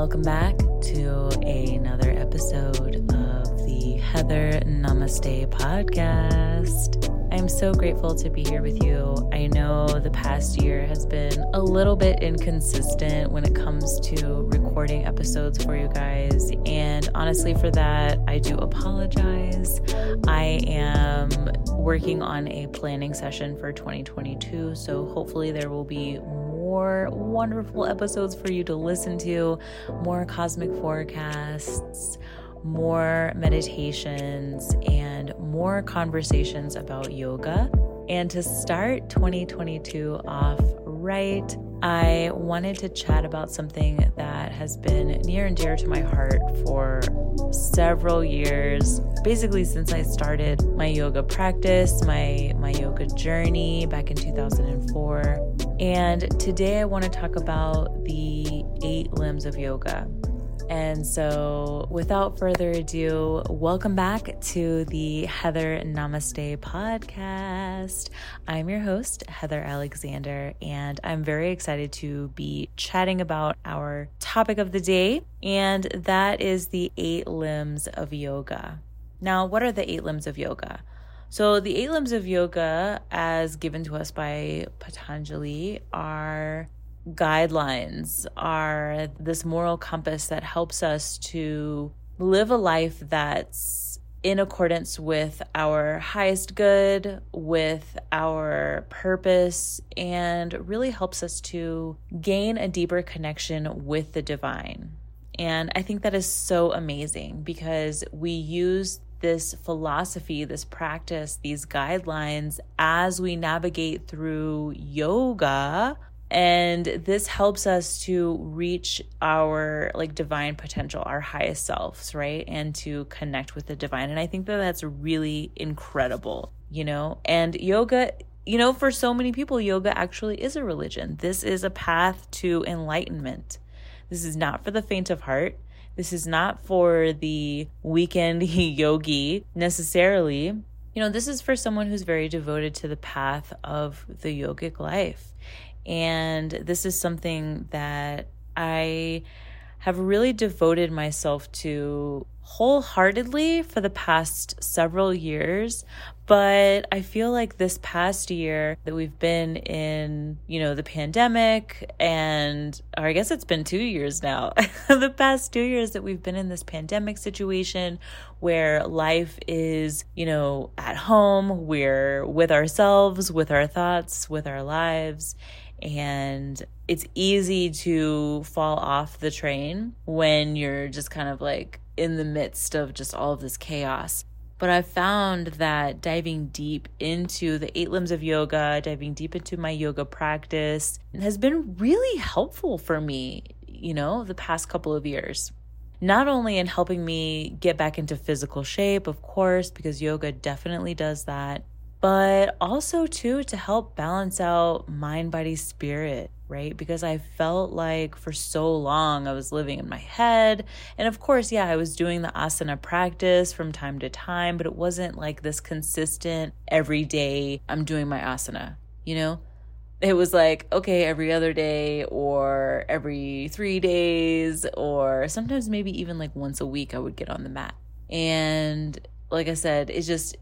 Welcome back to another episode of the Heather Namaste podcast. I'm so grateful to be here with you. I know the past year has been a little bit inconsistent when it comes to recording episodes for you guys. And honestly, for that, I do apologize. I am working on a planning session for 2022. So hopefully, there will be more wonderful episodes for you to listen to, more cosmic forecasts more meditations and more conversations about yoga. And to start 2022 off right, I wanted to chat about something that has been near and dear to my heart for several years. Basically, since I started my yoga practice, my, my yoga journey back in 2004. And today I want to talk about the eight limbs of yoga. And so, without further ado, welcome back to the Heather Namaste podcast. I'm your host, Heather Alexander, and I'm very excited to be chatting about our topic of the day, and that is the eight limbs of yoga. Now, what are the eight limbs of yoga? So, the eight limbs of yoga, as given to us by Patanjali, are guidelines are this moral compass that helps us to live a life that's in accordance with our highest good, with our purpose, and really helps us to gain a deeper connection with the divine. And I think that is so amazing because we use this philosophy, this practice, these guidelines as we navigate through yoga and this helps us to reach our like divine potential our highest selves right? And to connect with the divine. And i think that that's really incredible you know? And yoga you know for so many people yoga actually is a religion. This is a path to enlightenment. This is not for the faint of heart. This is not for the weekend yogi necessarily. You know this is for someone who's very devoted to the path of the yogic life and this is something that I have really devoted myself to wholeheartedly for the past several years. But I feel like this past year that we've been in, you know, the pandemic, and or I guess it's been two years now, the past two years that we've been in this pandemic situation where life is, you know, at home, we're with ourselves, with our thoughts, with our lives and it's easy to fall off the train when you're just kind of like in the midst of just all of this chaos. But I've found that diving deep into the eight limbs of yoga, diving deep into my yoga practice has been really helpful for me, you know, the past couple of years. Not only in helping me get back into physical shape, of course, because yoga definitely does that, but also too to help balance out mind body spirit right? Because i felt like for so long i was living in my head. And of course yeah i was doing the asana practice from time to time but it wasn't like this consistent every day i'm doing my asana you know? It was like okay every other day or every 3 days or sometimes maybe even like once a week i would get on the mat. And like i said it's just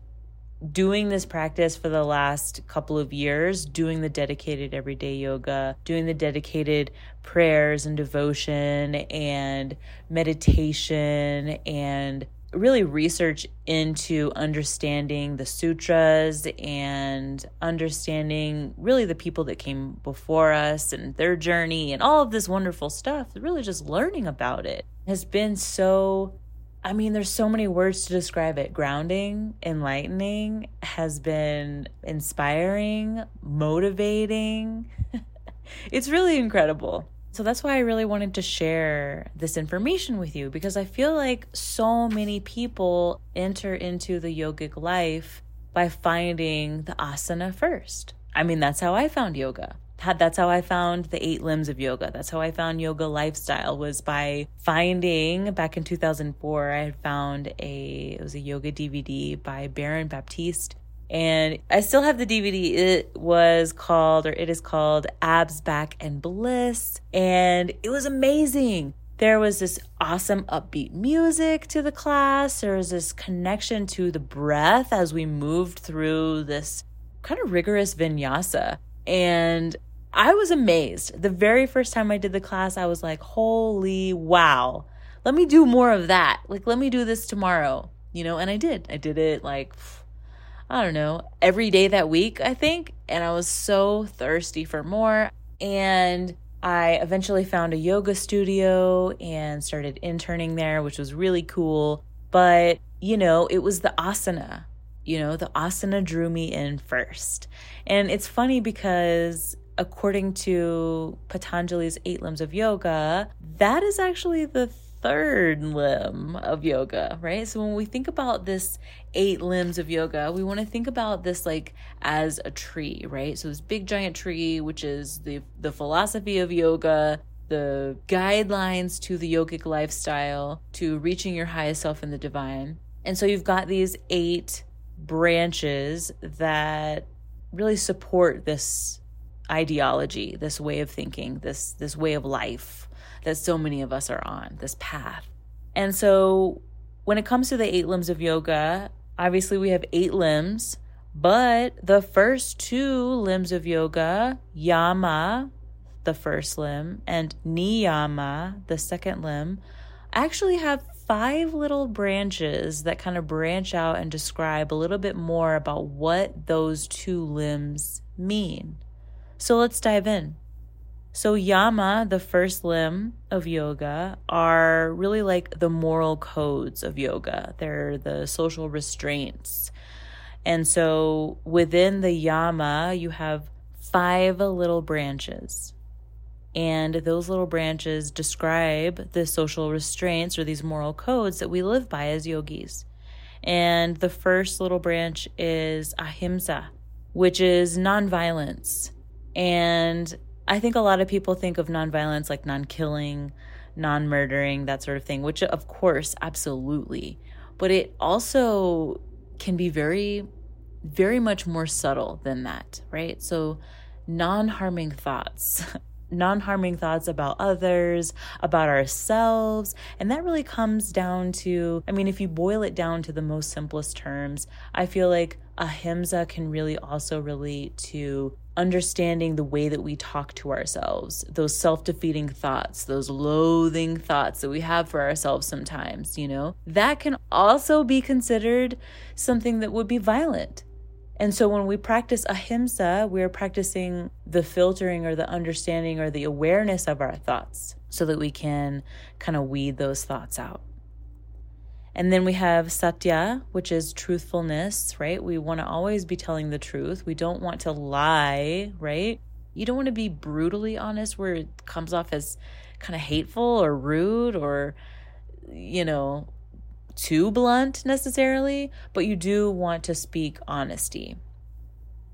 doing this practice for the last couple of years, doing the dedicated everyday yoga, doing the dedicated prayers and devotion and meditation and really research into understanding the sutras and understanding really the people that came before us and their journey and all of this wonderful stuff, really just learning about it has been so I mean, there's so many words to describe it. Grounding, enlightening, has been inspiring, motivating. it's really incredible. So that's why I really wanted to share this information with you because I feel like so many people enter into the yogic life by finding the asana first. I mean, that's how I found yoga that's how I found the eight limbs of yoga. That's how I found yoga lifestyle was by finding back in 2004 I had found a it was a yoga DVD by Baron Baptiste and I still have the DVD. It was called or it is called Abs Back and Bliss and it was amazing. there was this awesome upbeat music to the class. There was this connection to the breath as we moved through this kind of rigorous vinyasa. And I was amazed. The very first time I did the class, I was like, holy wow. Let me do more of that. Like, let me do this tomorrow, you know? And I did. I did it like, I don't know, every day that week, I think. And I was so thirsty for more. And I eventually found a yoga studio and started interning there, which was really cool. But, you know, it was the asana. You know, the asana drew me in first. And it's funny because according to Patanjali's eight limbs of yoga, that is actually the third limb of yoga, right? So when we think about this eight limbs of yoga, we want to think about this like as a tree, right? So this big giant tree, which is the the philosophy of yoga, the guidelines to the yogic lifestyle, to reaching your highest self in the divine. And so you've got these eight branches that really support this ideology, this way of thinking, this this way of life that so many of us are on, this path. And so when it comes to the eight limbs of yoga, obviously we have eight limbs, but the first two limbs of yoga, yama, the first limb, and niyama, the second limb, actually have five little branches that kind of branch out and describe a little bit more about what those two limbs mean. So let's dive in. So, yama, the first limb of yoga, are really like the moral codes of yoga. They're the social restraints. And so, within the yama, you have five little branches. And those little branches describe the social restraints or these moral codes that we live by as yogis. And the first little branch is ahimsa, which is nonviolence. And I think a lot of people think of nonviolence like non killing, non murdering, that sort of thing, which, of course, absolutely. But it also can be very, very much more subtle than that, right? So, non harming thoughts. non harming thoughts about others, about ourselves. And that really comes down to, I mean, if you boil it down to the most simplest terms, I feel like ahimsa can really also relate to understanding the way that we talk to ourselves, those self defeating thoughts, those loathing thoughts that we have for ourselves sometimes, you know, that can also be considered something that would be violent. And so when we practice ahimsa, we're practicing the filtering or the understanding or the awareness of our thoughts so that we can kind of weed those thoughts out. And then we have satya, which is truthfulness, right? We want to always be telling the truth. We don't want to lie, right? You don't want to be brutally honest where it comes off as kind of hateful or rude or, you know, too blunt necessarily, but you do want to speak honesty.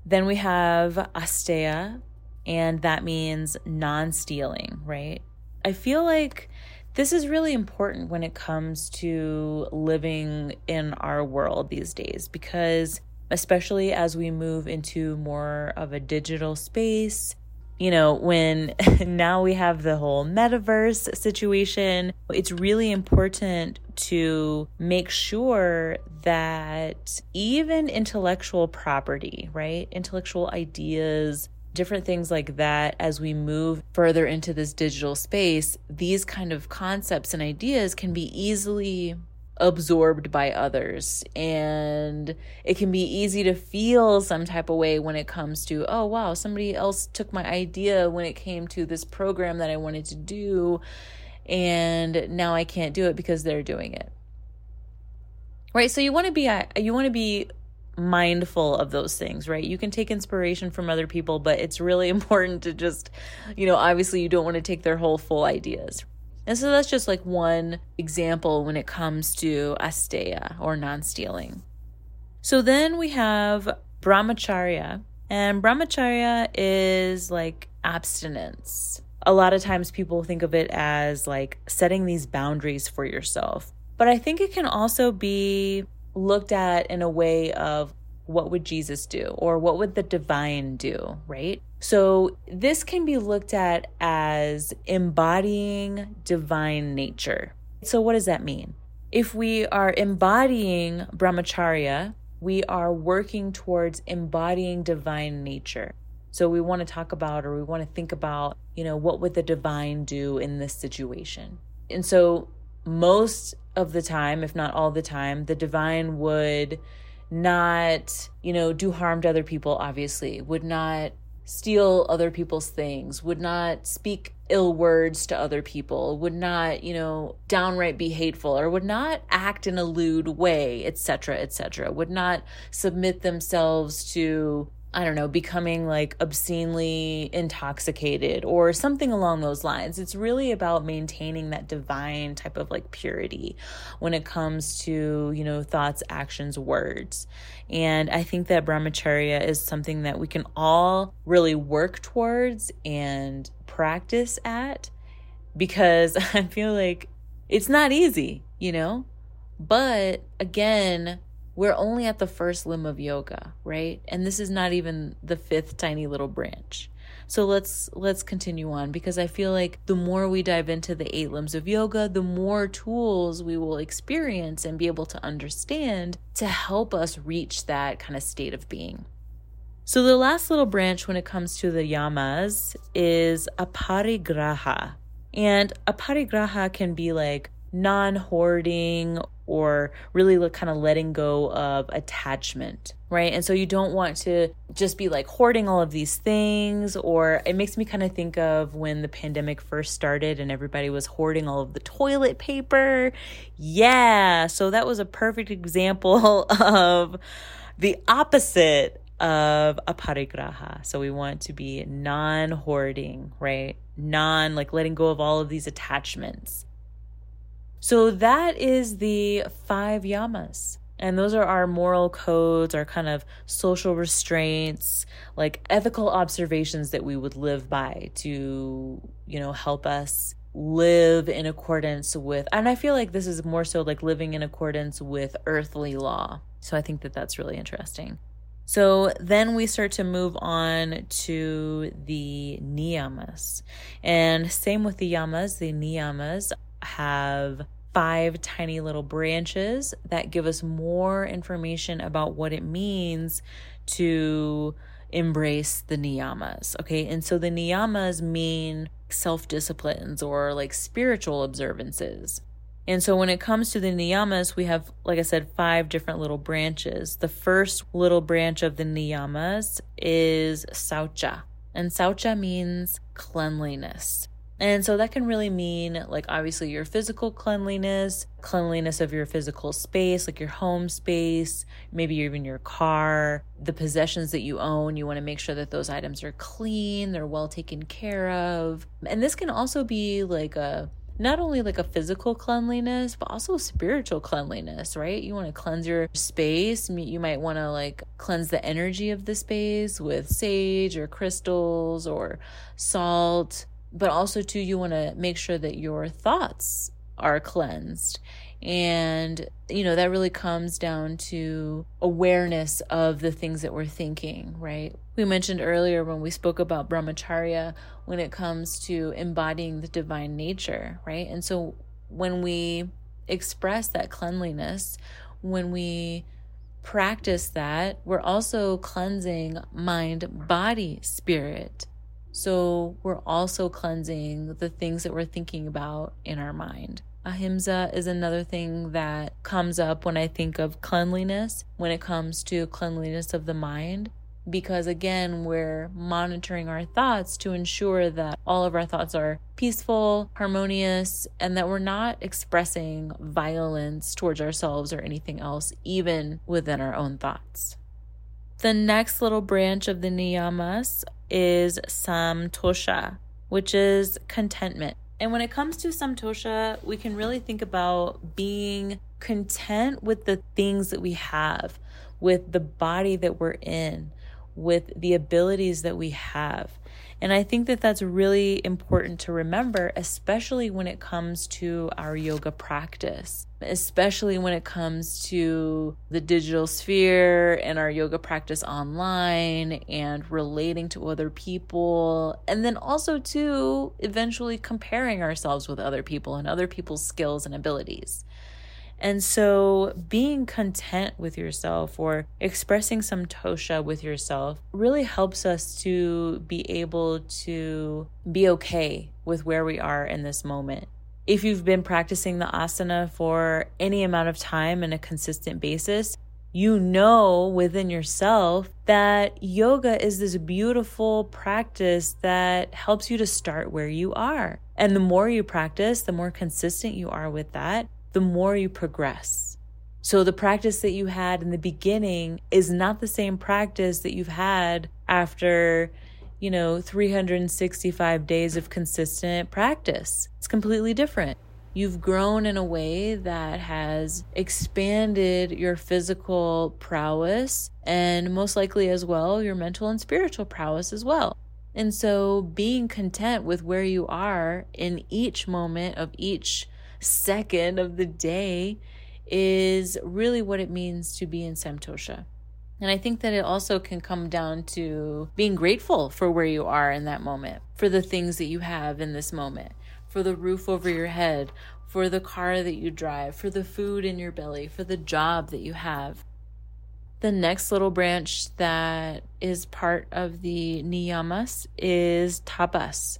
Then we have asteya, and that means non stealing, right? I feel like this is really important when it comes to living in our world these days because, especially as we move into more of a digital space, you know, when now we have the whole metaverse situation, it's really important to make sure that even intellectual property, right? Intellectual ideas, different things like that as we move further into this digital space, these kind of concepts and ideas can be easily absorbed by others. And it can be easy to feel some type of way when it comes to oh wow somebody else took my idea when it came to this program that I wanted to do and now I can't do it because they're doing it. Right? So you want to be you want to be mindful of those things, right? You can take inspiration from other people, but it's really important to just, you know, obviously you don't want to take their whole full ideas. And so that's just like one example when it comes to asteya or non stealing. So then we have brahmacharya, and brahmacharya is like abstinence. A lot of times people think of it as like setting these boundaries for yourself. But I think it can also be looked at in a way of what would Jesus do or what would the divine do, right? So, this can be looked at as embodying divine nature. So, what does that mean? If we are embodying brahmacharya, we are working towards embodying divine nature. So we want to talk about or we want to think about, you know, what would the divine do in this situation? And so most of the time, if not all the time, the divine would not, you know, do harm to other people, obviously, would not steal other people's things, would not speak ill words to other people, would not, you know, downright be hateful or would not act in a lewd way, etc., etc., would not submit themselves to I don't know, becoming like obscenely intoxicated or something along those lines. It's really about maintaining that divine type of like purity when it comes to, you know, thoughts, actions, words. And I think that brahmacharya is something that we can all really work towards and practice at because I feel like it's not easy, you know? But again, we're only at the first limb of yoga, right? And this is not even the fifth tiny little branch. So let's let's continue on because I feel like the more we dive into the eight limbs of yoga, the more tools we will experience and be able to understand to help us reach that kind of state of being. So the last little branch when it comes to the yamas is aparigraha. And aparigraha can be like non hoarding or really kind of letting go of attachment, right? And so you don't want to just be like hoarding all of these things, or it makes me kind of think of when the pandemic first started and everybody was hoarding all of the toilet paper. Yeah, so that was a perfect example of the opposite of aparigraha. So we want to be non hoarding, right? Non like letting go of all of these attachments. So that is the five yamas. And those are our moral codes, our kind of social restraints, like ethical observations that we would live by to, you know, help us live in accordance with. And I feel like this is more so like living in accordance with earthly law. So I think that that's really interesting. So then we start to move on to the niyamas. And same with the yamas, the niyamas have five tiny little branches that give us more information about what it means to embrace the niyamas. Okay. And so the niyamas mean self disciplines or like spiritual observances. And so when it comes to the niyamas, we have, like I said, five different little branches. The first little branch of the niyamas is saucha. And saucha means cleanliness. And so that can really mean, like, obviously, your physical cleanliness, cleanliness of your physical space, like your home space, maybe even your car, the possessions that you own. You want to make sure that those items are clean, they're well taken care of. And this can also be like a not only like a physical cleanliness, but also spiritual cleanliness, right? You want to cleanse your space. You might want to like cleanse the energy of the space with sage or crystals or salt but also too you want to make sure that your thoughts are cleansed. And you know that really comes down to awareness of the things that we're thinking right? We mentioned earlier when we spoke about brahmacharya when it comes to embodying the divine nature right? And so when we express that cleanliness when we practice that we're also cleansing mind body spirit so we're also cleansing the things that we're thinking about in our mind. Ahimsa is another thing that comes up when I think of cleanliness, when it comes to cleanliness of the mind, because again, we're monitoring our thoughts to ensure that all of our thoughts are peaceful, harmonious, and that we're not expressing violence towards ourselves or anything else, even within our own thoughts. The next little branch of the niyamas is samtosha, which is contentment. And when it comes to samtosha, we can really think about being content with the things that we have, with the body that we're in, with the abilities that we have. And I think that that's really important to remember, especially when it comes to our yoga practice, especially when it comes to the digital sphere and our yoga practice online and relating to other people. And then also, to eventually comparing ourselves with other people and other people's skills and abilities. And so, being content with yourself or expressing samtosha with yourself really helps us to be able to be okay with where we are in this moment. If you've been practicing the asana for any amount of time in a consistent basis, you know within yourself that yoga is this beautiful practice that helps you to start where you are. And the more you practice, the more consistent you are with that, the more you progress. So the practice that you had in the beginning is not the same practice that you've had after, you know, 365 days of consistent practice. It's completely different. You've grown in a way that has expanded your physical prowess and most likely as well your mental and spiritual prowess as well. And so being content with where you are in each moment of each second of the day is really what it means to be in Samtosha. And I think that it also can come down to being grateful for where you are in that moment, for the things that you have in this moment, for the roof over your head, for the car that you drive, for the food in your belly, for the job that you have. The next little branch that is part of the niyamas is tapas.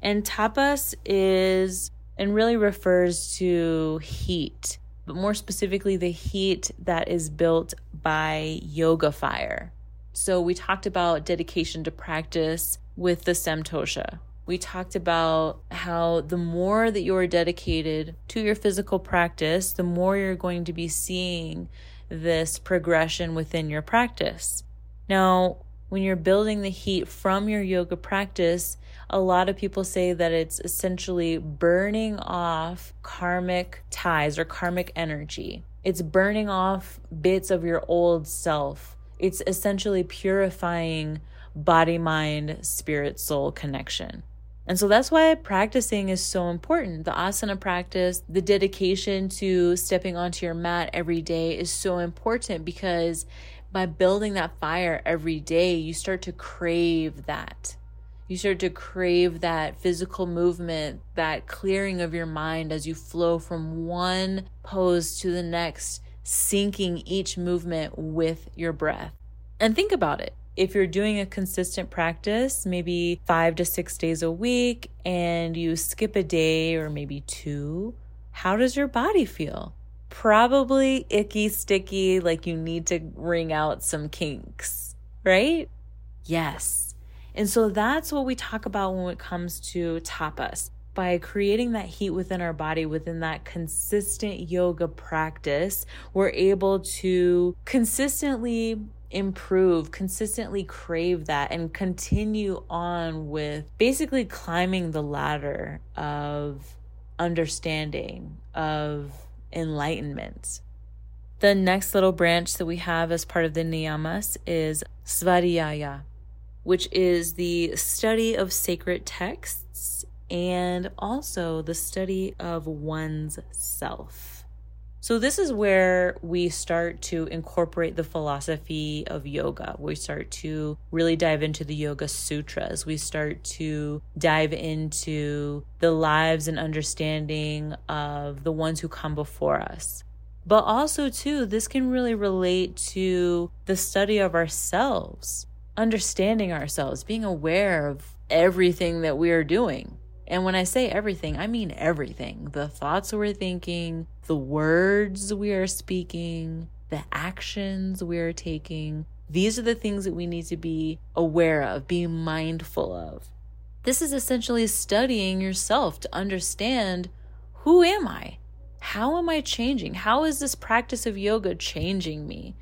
And tapas is and really refers to heat, but more specifically, the heat that is built by yoga fire. So, we talked about dedication to practice with the Samtosha. We talked about how the more that you're dedicated to your physical practice, the more you're going to be seeing this progression within your practice. Now, when you're building the heat from your yoga practice, a lot of people say that it's essentially burning off karmic ties or karmic energy. It's burning off bits of your old self. It's essentially purifying body, mind, spirit, soul connection. And so that's why practicing is so important. The asana practice, the dedication to stepping onto your mat every day is so important because by building that fire every day, you start to crave that. You start to crave that physical movement, that clearing of your mind as you flow from one pose to the next, syncing each movement with your breath. And think about it. If you're doing a consistent practice, maybe five to six days a week, and you skip a day or maybe two, how does your body feel? probably icky, sticky, like you need to wring out some kinks, right? Yes. And so that's what we talk about when it comes to tapas. By creating that heat within our body, within that consistent yoga practice, we're able to consistently improve, consistently crave that, and continue on with basically climbing the ladder of understanding, of enlightenment. The next little branch that we have as part of the niyamas is svadhyaya, which is the study of sacred texts and also the study of one's self. So, this is where we start to incorporate the philosophy of yoga. We start to really dive into the Yoga Sutras. We start to dive into the lives and understanding of the ones who come before us. But also, too, this can really relate to the study of ourselves, understanding ourselves, being aware of everything that we are doing. And when I say everything, I mean everything the thoughts we're thinking, the words we are speaking, the actions we are taking. These are the things that we need to be aware of, be mindful of. This is essentially studying yourself to understand who am I? How am I changing? How is this practice of yoga changing me?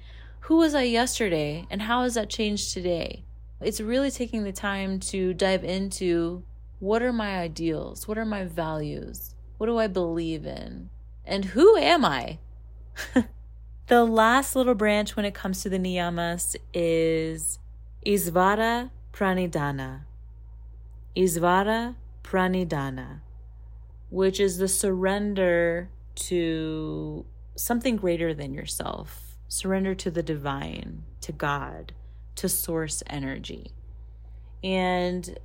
Who was I yesterday and how has that changed today? It's really taking the time to dive into what are my ideals? What are my values? What do I believe in? And who am I? the last little branch when it comes to the niyamas is Isvara Pranidhana, Isvara Pranidhana, which is the surrender to something greater than yourself, surrender to the divine, to God, to source energy. And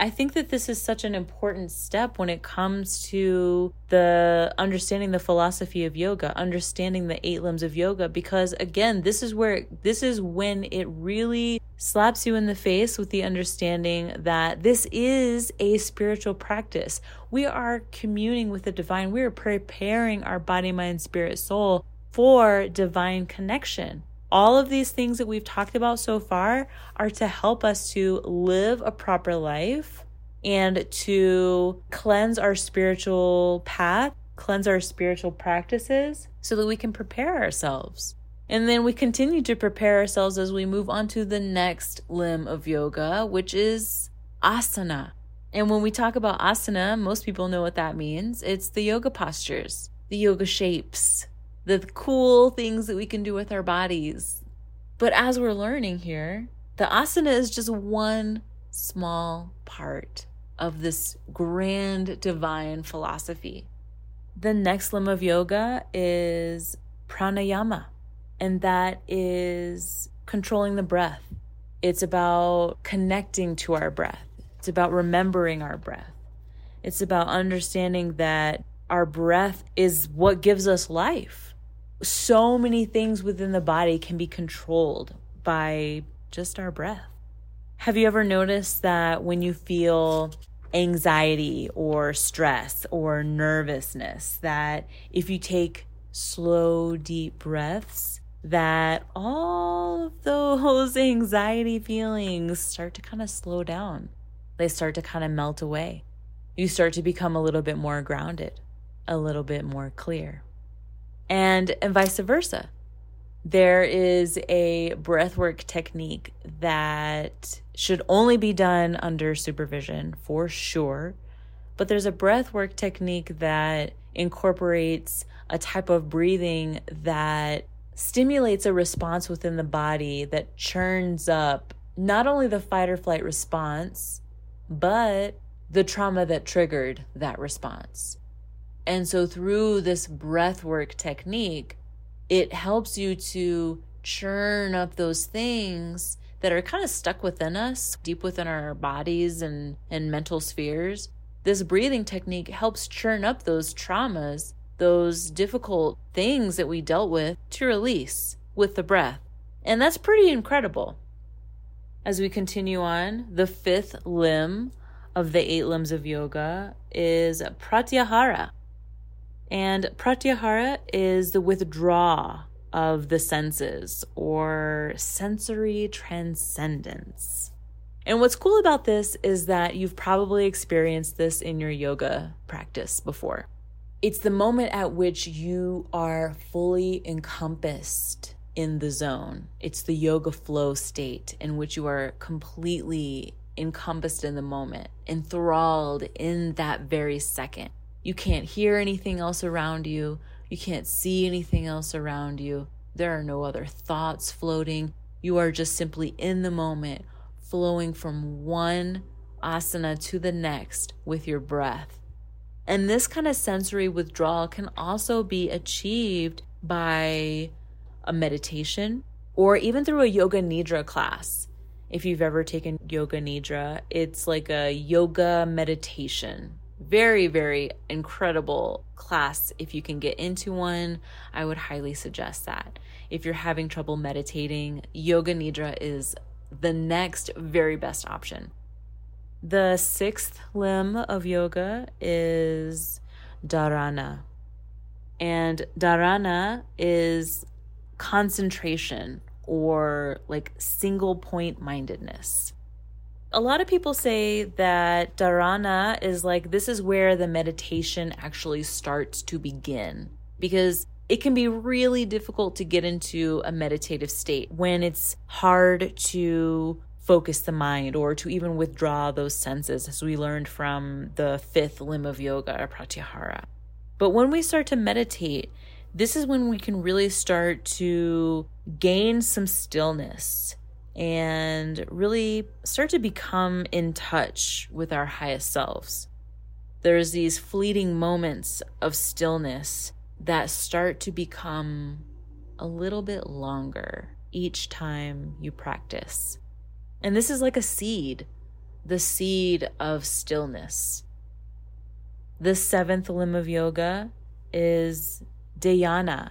I think that this is such an important step when it comes to the understanding the philosophy of yoga, understanding the eight limbs of yoga, because again, this is where, this is when it really slaps you in the face with the understanding that this is a spiritual practice. We are communing with the divine. We are preparing our body, mind, spirit, soul for divine connection. All of these things that we've talked about so far are to help us to live a proper life and to cleanse our spiritual path, cleanse our spiritual practices so that we can prepare ourselves. And then we continue to prepare ourselves as we move on to the next limb of yoga, which is asana. And when we talk about asana, most people know what that means. It's the yoga postures, the yoga shapes, the cool things that we can do with our bodies. But as we're learning here, the asana is just one small part of this grand divine philosophy. The next limb of yoga is pranayama, and that is controlling the breath. It's about connecting to our breath, it's about remembering our breath. It's about understanding that our breath is what gives us life so many things within the body can be controlled by just our breath. Have you ever noticed that when you feel anxiety or stress or nervousness, that if you take slow, deep breaths, that all of those anxiety feelings start to kind of slow down. They start to kind of melt away. You start to become a little bit more grounded, a little bit more clear and, and vice versa. There is a breathwork technique that should only be done under supervision for sure. But there's a breathwork technique that incorporates a type of breathing that stimulates a response within the body that churns up not only the fight or flight response, but the trauma that triggered that response. And so through this breath work technique, it helps you to churn up those things that are kind of stuck within us, deep within our bodies and, and mental spheres. This breathing technique helps churn up those traumas, those difficult things that we dealt with to release with the breath. And that's pretty incredible. As we continue on, the fifth limb of the eight limbs of yoga is pratyahara. And pratyahara is the withdrawal of the senses or sensory transcendence. And what's cool about this is that you've probably experienced this in your yoga practice before. It's the moment at which you are fully encompassed in the zone. It's the yoga flow state in which you are completely encompassed in the moment, enthralled in that very second. You can't hear anything else around you. You can't see anything else around you. There are no other thoughts floating. You are just simply in the moment, flowing from one asana to the next with your breath. And this kind of sensory withdrawal can also be achieved by a meditation or even through a yoga nidra class. If you've ever taken yoga nidra, it's like a yoga meditation very, very incredible class. If you can get into one, I would highly suggest that. If you're having trouble meditating, Yoga Nidra is the next very best option. The sixth limb of yoga is dharana. And dharana is concentration or like single point mindedness a lot of people say that dharana is like this is where the meditation actually starts to begin because it can be really difficult to get into a meditative state when it's hard to focus the mind or to even withdraw those senses, as we learned from the fifth limb of yoga, or pratyahara. But when we start to meditate, this is when we can really start to gain some stillness and really start to become in touch with our highest selves. There's these fleeting moments of stillness that start to become a little bit longer each time you practice. And this is like a seed, the seed of stillness. The seventh limb of yoga is dhyana.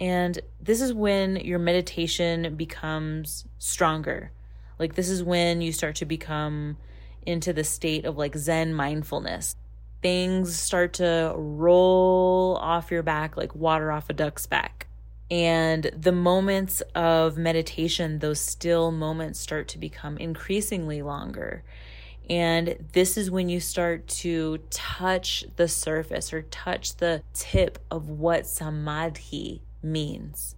And this is when your meditation becomes stronger. Like, this is when you start to become into the state of like Zen mindfulness. Things start to roll off your back like water off a duck's back. And the moments of meditation, those still moments start to become increasingly longer. And this is when you start to touch the surface or touch the tip of what samadhi means.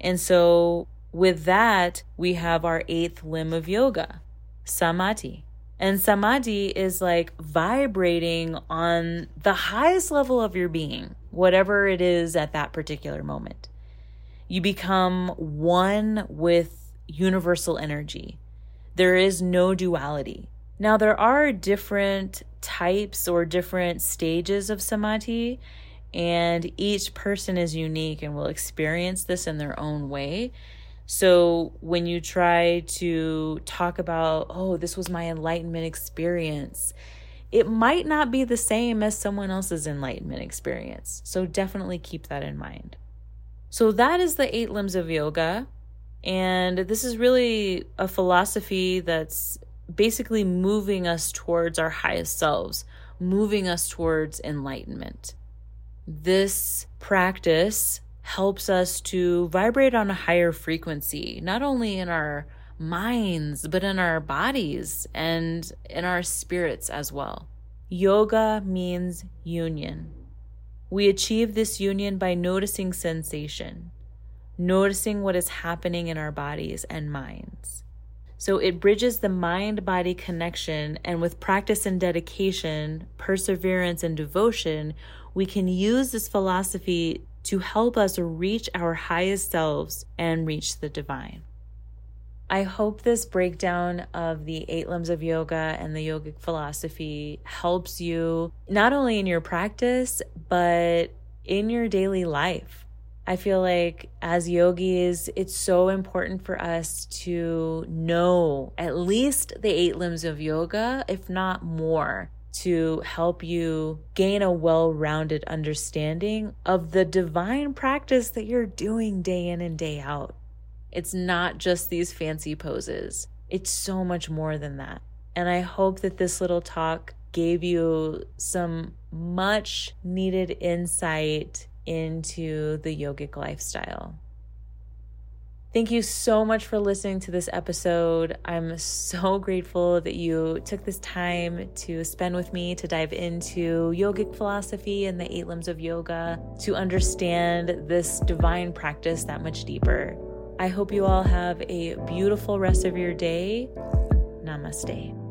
And so, with that, we have our eighth limb of yoga, samadhi. And samadhi is like vibrating on the highest level of your being, whatever it is at that particular moment. You become one with universal energy. There is no duality. Now, there are different types or different stages of samadhi, and each person is unique and will experience this in their own way. So, when you try to talk about, oh, this was my enlightenment experience, it might not be the same as someone else's enlightenment experience. So, definitely keep that in mind. So, that is the eight limbs of yoga. And this is really a philosophy that's basically moving us towards our highest selves, moving us towards enlightenment. This practice helps us to vibrate on a higher frequency, not only in our minds, but in our bodies and in our spirits as well. Yoga means union. We achieve this union by noticing sensation, noticing what is happening in our bodies and minds. So it bridges the mind body connection, and with practice and dedication, perseverance and devotion, we can use this philosophy to help us reach our highest selves and reach the divine. I hope this breakdown of the eight limbs of yoga and the yogic philosophy helps you not only in your practice, but in your daily life. I feel like as yogis, it's so important for us to know at least the eight limbs of yoga, if not more, to help you gain a well rounded understanding of the divine practice that you're doing day in and day out. It's not just these fancy poses, it's so much more than that. And I hope that this little talk gave you some much needed insight into the yogic lifestyle. Thank you so much for listening to this episode. I'm so grateful that you took this time to spend with me to dive into yogic philosophy and the eight limbs of yoga to understand this divine practice that much deeper. I hope you all have a beautiful rest of your day. Namaste.